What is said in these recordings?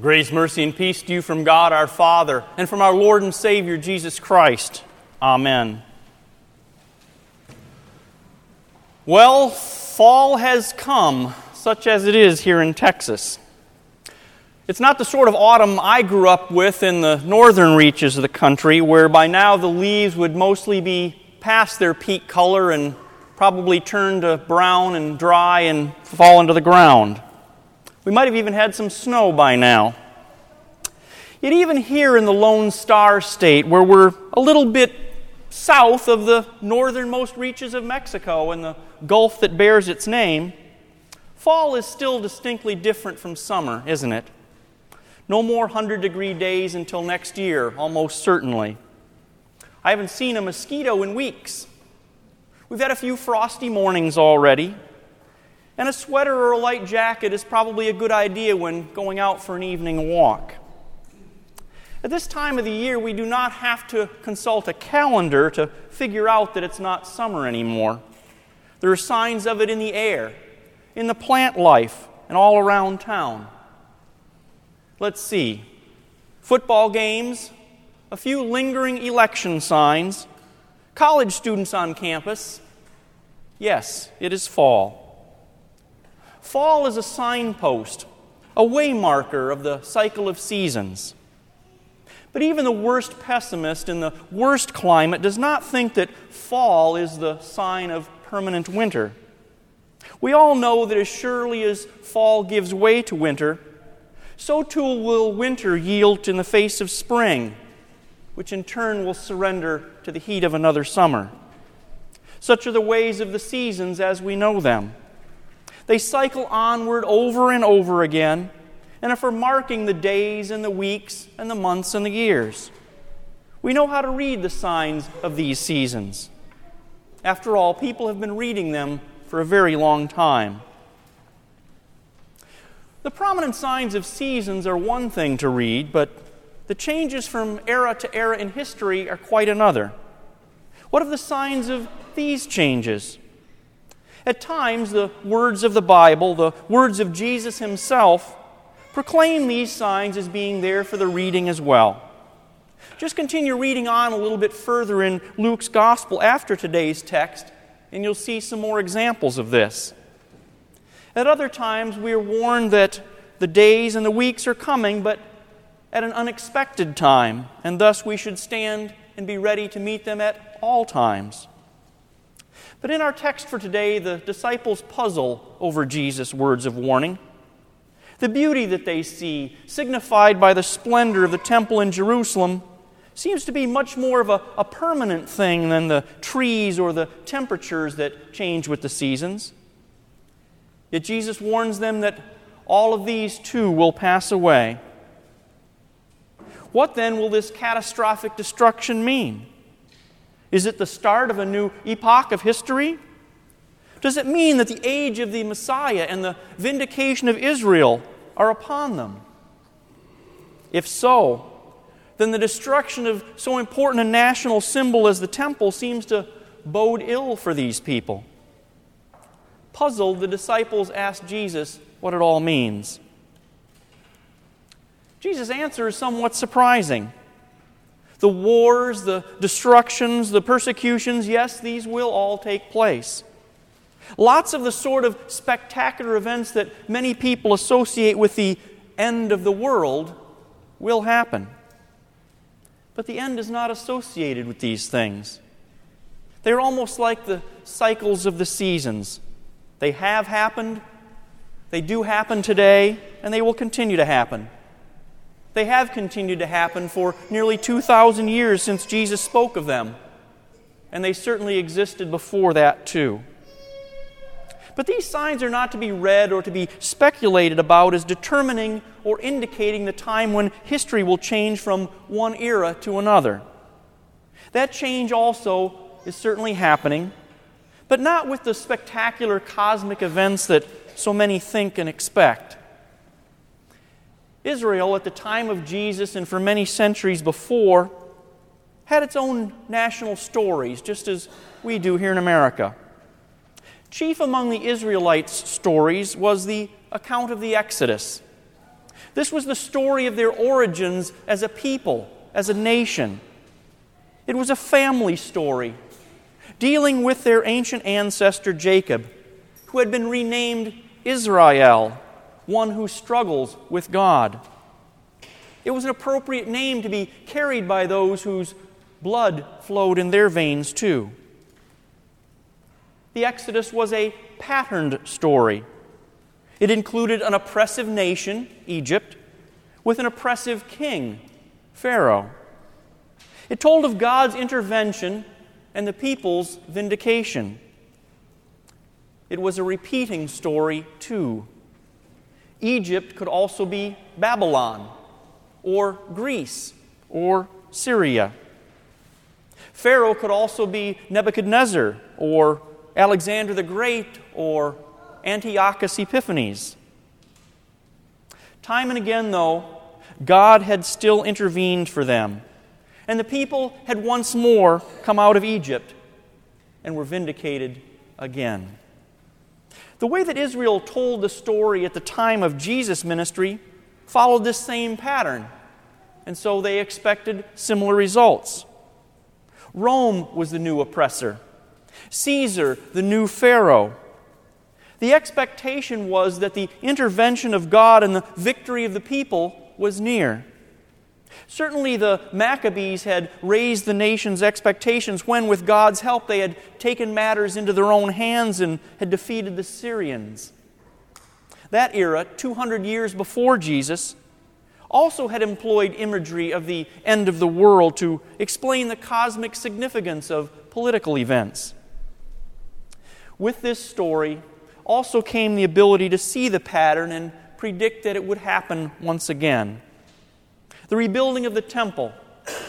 Grace, mercy, and peace to you from God our Father and from our Lord and Savior Jesus Christ. Amen. Well, fall has come, such as it is here in Texas. It's not the sort of autumn I grew up with in the northern reaches of the country, where by now the leaves would mostly be past their peak color and probably turn to brown and dry and fall into the ground. We might have even had some snow by now. Yet, even here in the Lone Star State, where we're a little bit south of the northernmost reaches of Mexico and the gulf that bears its name, fall is still distinctly different from summer, isn't it? No more 100 degree days until next year, almost certainly. I haven't seen a mosquito in weeks. We've had a few frosty mornings already, and a sweater or a light jacket is probably a good idea when going out for an evening walk. At this time of the year, we do not have to consult a calendar to figure out that it's not summer anymore. There are signs of it in the air, in the plant life, and all around town. Let's see. Football games, a few lingering election signs, college students on campus. Yes, it is fall. Fall is a signpost, a waymarker of the cycle of seasons. But even the worst pessimist in the worst climate does not think that fall is the sign of permanent winter. We all know that as surely as fall gives way to winter, so too will winter yield in the face of spring, which in turn will surrender to the heat of another summer. Such are the ways of the seasons as we know them. They cycle onward over and over again, and are for marking the days and the weeks and the months and the years. We know how to read the signs of these seasons. After all, people have been reading them for a very long time. The prominent signs of seasons are one thing to read, but the changes from era to era in history are quite another. What of the signs of these changes? At times, the words of the Bible, the words of Jesus himself, proclaim these signs as being there for the reading as well. Just continue reading on a little bit further in Luke's Gospel after today's text, and you'll see some more examples of this. At other times, we are warned that the days and the weeks are coming, but at an unexpected time, and thus we should stand and be ready to meet them at all times. But in our text for today, the disciples puzzle over Jesus' words of warning. The beauty that they see, signified by the splendor of the temple in Jerusalem, seems to be much more of a, a, permanent thing than the trees or the temperatures that change with the seasons. Yet Jesus warns them that all of these too will pass away. What then will this catastrophic destruction mean? Is it the start of a new epoch of history? Does it mean that the age of the Messiah and the vindication of Israel are upon them? If so, then the destruction of so important a national symbol as the temple seems to bode ill for these people. Puzzled, the disciples ask Jesus what it all means. Jesus' answer is somewhat surprising. The wars, the destructions, the persecutions, yes, these will all take place. Lots of the sort of spectacular events that many people associate with the end of the world will happen. But the end is not associated with these things. They're almost like the cycles of the seasons. They have happened, they do happen today, and they will continue to happen. They have continued to happen for nearly 2,000 years since Jesus spoke of them. And they certainly existed before that, too. But these signs are not to be read or to be speculated about as determining or indicating the time when history will change from one era to another. That change also is certainly happening, but not with the spectacular cosmic events that so many think and expect. Israel, at the time of Jesus and for many centuries before, had its own national stories, just as we do here in America. Chief among the Israelites' stories was the account of the Exodus. This was the story of their origins as a people, as a nation. It was a family story dealing with their ancient ancestor Jacob, who had been renamed Israel, one who struggles with God. It was an appropriate name to be carried by those whose blood flowed in their veins, too. The Exodus was a patterned story. It included an oppressive nation, Egypt, with an oppressive king, Pharaoh. It told of God's intervention and the people's vindication. It was a repeating story, too. Egypt could also be Babylon, or Greece, or Syria. Pharaoh could also be Nebuchadnezzar, or Alexander the Great, or Antiochus Epiphanes. Time and again, though, God had still intervened for them and the people had once more come out of Egypt and were vindicated again. The way that Israel told the story at the time of Jesus' ministry followed this same pattern, and so they expected similar results. Rome was the new oppressor, Caesar, the new Pharaoh. The expectation was that the intervention of God and the victory of the people was near. Certainly, the Maccabees had raised the nation's expectations when, with God's help, they had taken matters into their own hands and had defeated the Syrians. That era, 200 years before Jesus, also had employed imagery of the end of the world to explain the cosmic significance of political events. With this story also came the ability to see the pattern and predict that it would happen once again the rebuilding of the temple,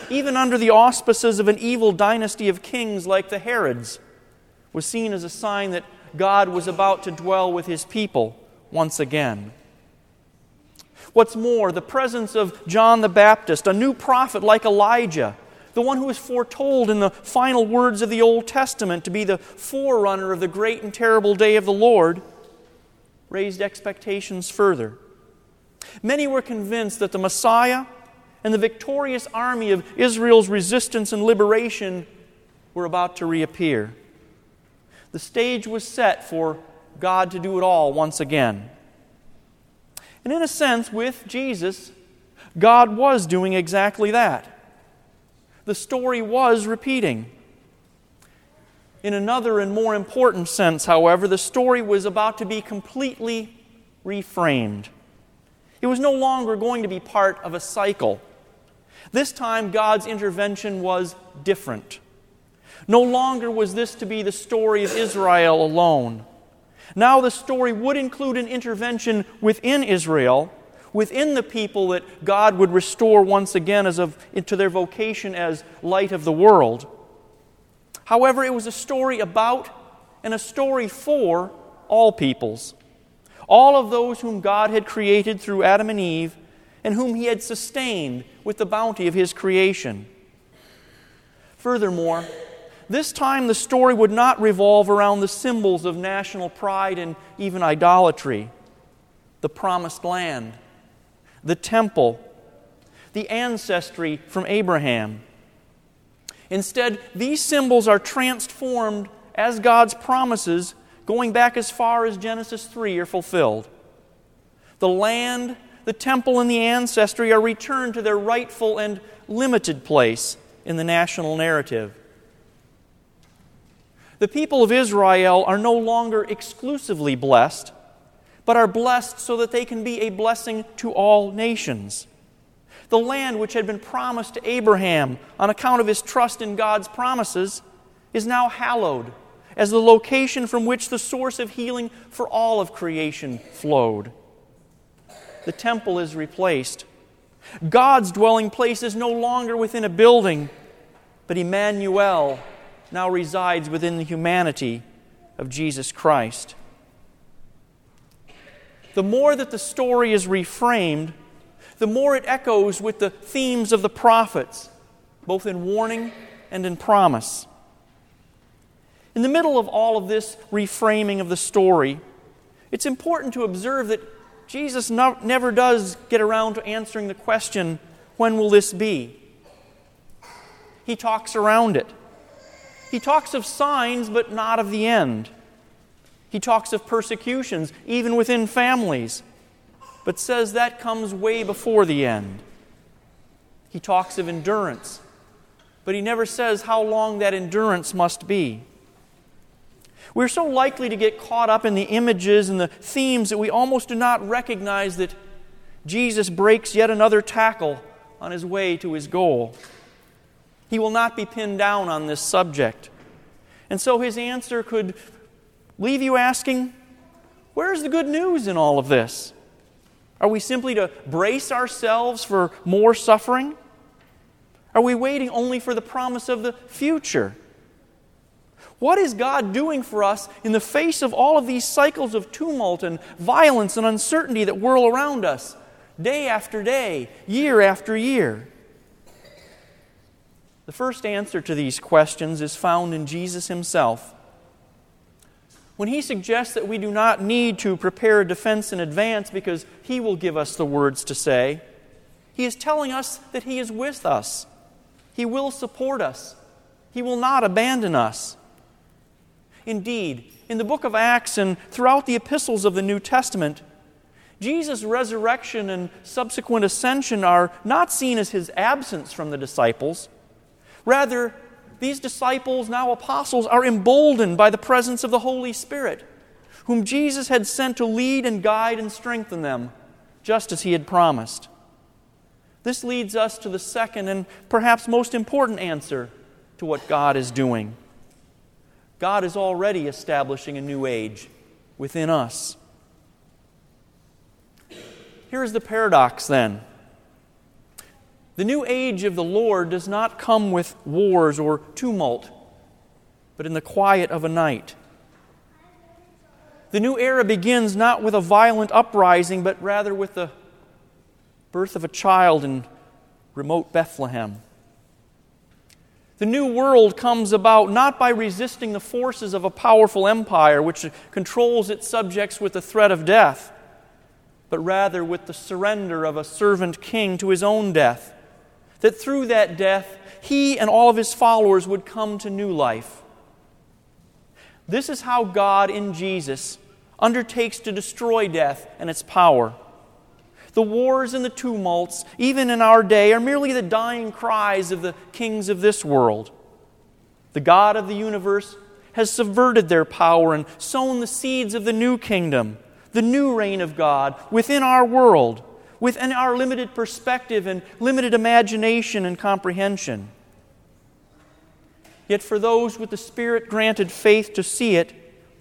even under the auspices of an evil dynasty of kings like the Herods, was seen as a sign that God was about to dwell with his people once again. What's more, the presence of John the Baptist, a new prophet like Elijah, the one who was foretold in the final words of the Old Testament to be the forerunner of the great and terrible day of the Lord, raised expectations further. Many were convinced that the Messiah and the victorious army of Israel's resistance and liberation were about to reappear. The stage was set for God to do it all once again. And in a sense, with Jesus, God was doing exactly that. The story was repeating. In another and more important sense, however, the story was about to be completely reframed. It was no longer going to be part of a cycle this time, God's intervention was different. No longer was this to be the story of Israel alone. Now, the story would include an intervention within Israel, within the people that God would restore once again as of, into their vocation as light of the world. However, it was a story about and a story for all peoples. All of those whom God had created through Adam and Eve and whom he had sustained with the bounty of his creation. Furthermore, this time the story would not revolve around the symbols of national pride and even idolatry the promised land, the temple, the ancestry from Abraham. Instead, these symbols are transformed as God's promises, going back as far as Genesis 3, are fulfilled. The land the temple and the ancestry are returned to their rightful and limited place in the national narrative. The people of Israel are no longer exclusively blessed, but are blessed so that they can be a blessing to all nations. The land which had been promised to Abraham on account of his trust in God's promises is now hallowed as the location from which the source of healing for all of creation flowed the temple is replaced. God's dwelling place is no longer within a building, but Emmanuel now resides within the humanity of Jesus Christ. The more that the story is reframed, the more it echoes with the themes of the prophets, both in warning and in promise. In the middle of all of this reframing of the story, it's important to observe that Jesus no, never does get around to answering the question, when will this be? He talks around it. He talks of signs, but not of the end. He talks of persecutions, even within families, but says that comes way before the end. He talks of endurance, but he never says how long that endurance must be. We're so likely to get caught up in the images and the themes that we almost do not recognize that Jesus breaks yet another tackle on his way to his goal. He will not be pinned down on this subject. And so his answer could leave you asking, Where's the good news in all of this? Are we simply to brace ourselves for more suffering? Are we waiting only for the promise of the future? What is God doing for us in the face of all of these cycles of tumult and violence and uncertainty that whirl around us, day after day, year after year? The first answer to these questions is found in Jesus himself. When he suggests that we do not need to prepare a defense in advance because he will give us the words to say, he is telling us that he is with us. He will support us. He will not abandon us. Indeed, in the book of Acts and throughout the epistles of the New Testament, Jesus' resurrection and subsequent ascension are not seen as his absence from the disciples. Rather, these disciples, now apostles, are emboldened by the presence of the Holy Spirit, whom Jesus had sent to lead and guide and strengthen them, just as he had promised. This leads us to the second and perhaps most important answer to what God is doing. God is already establishing a new age within us. Here's the paradox then. The new age of the Lord does not come with wars or tumult, but in the quiet of a night. The new era begins not with a violent uprising, but rather with the birth of a child in remote Bethlehem. The new world comes about not by resisting the forces of a powerful empire which controls its subjects with the threat of death, but rather with the surrender of a servant king to his own death. That through that death, he and all of his followers would come to new life. This is how God in Jesus undertakes to destroy death and its power. The wars and the tumults, even in our day, are merely the dying cries of the kings of this world. The God of the universe has subverted their power and sown the seeds of the new kingdom, the new reign of God within our world, within our limited perspective and limited imagination and comprehension. Yet for those with the Spirit granted faith to see it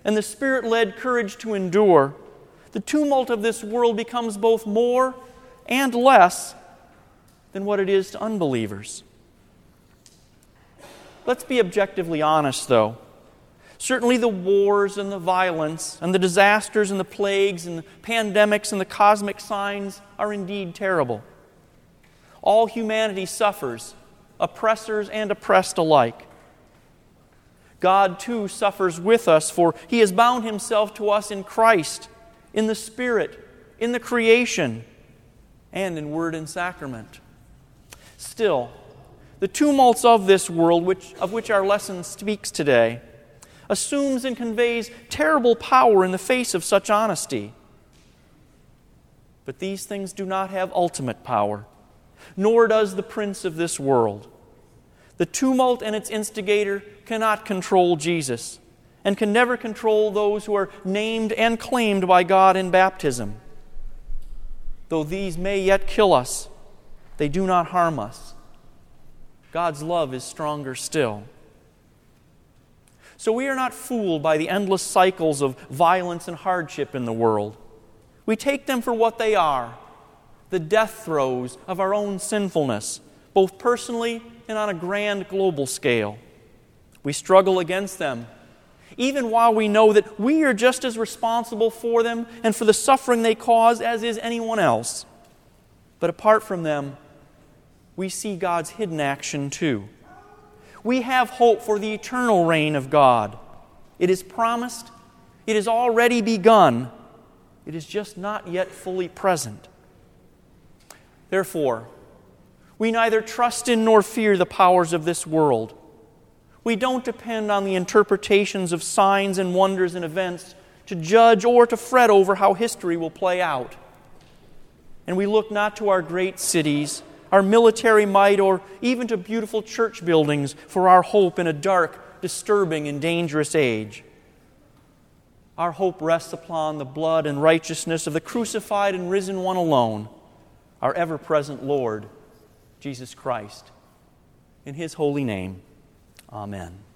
and the Spirit led courage to endure, the tumult of this world becomes both more and less than what it is to unbelievers. Let's be objectively honest, though. Certainly, the wars and the violence and the disasters and the plagues and the pandemics and the cosmic signs are indeed terrible. All humanity suffers, oppressors and oppressed alike. God, too, suffers with us, for He has bound Himself to us in Christ in the Spirit, in the creation, and in word and sacrament. Still, the tumults of this world, which, of which our lesson speaks today, assumes and conveys terrible power in the face of such honesty. But these things do not have ultimate power, nor does the prince of this world. The tumult and its instigator cannot control Jesus and can never control those who are named and claimed by God in baptism. Though these may yet kill us, they do not harm us. God's love is stronger still. So we are not fooled by the endless cycles of violence and hardship in the world. We take them for what they are the death throes of our own sinfulness, both personally and on a grand global scale. We struggle against them even while we know that we are just as responsible for them and for the suffering they cause as is anyone else. But apart from them, we see God's hidden action too. We have hope for the eternal reign of God. It is promised, it has already begun, It is just not yet fully present. Therefore, we neither trust in nor fear the powers of this world. We don't depend on the interpretations of signs and wonders and events to judge or to fret over how history will play out. And we look not to our great cities, our military might, or even to beautiful church buildings for our hope in a dark, disturbing, and dangerous age. Our hope rests upon the blood and righteousness of the crucified and risen one alone, our ever present Lord, Jesus Christ. In his holy name, amen.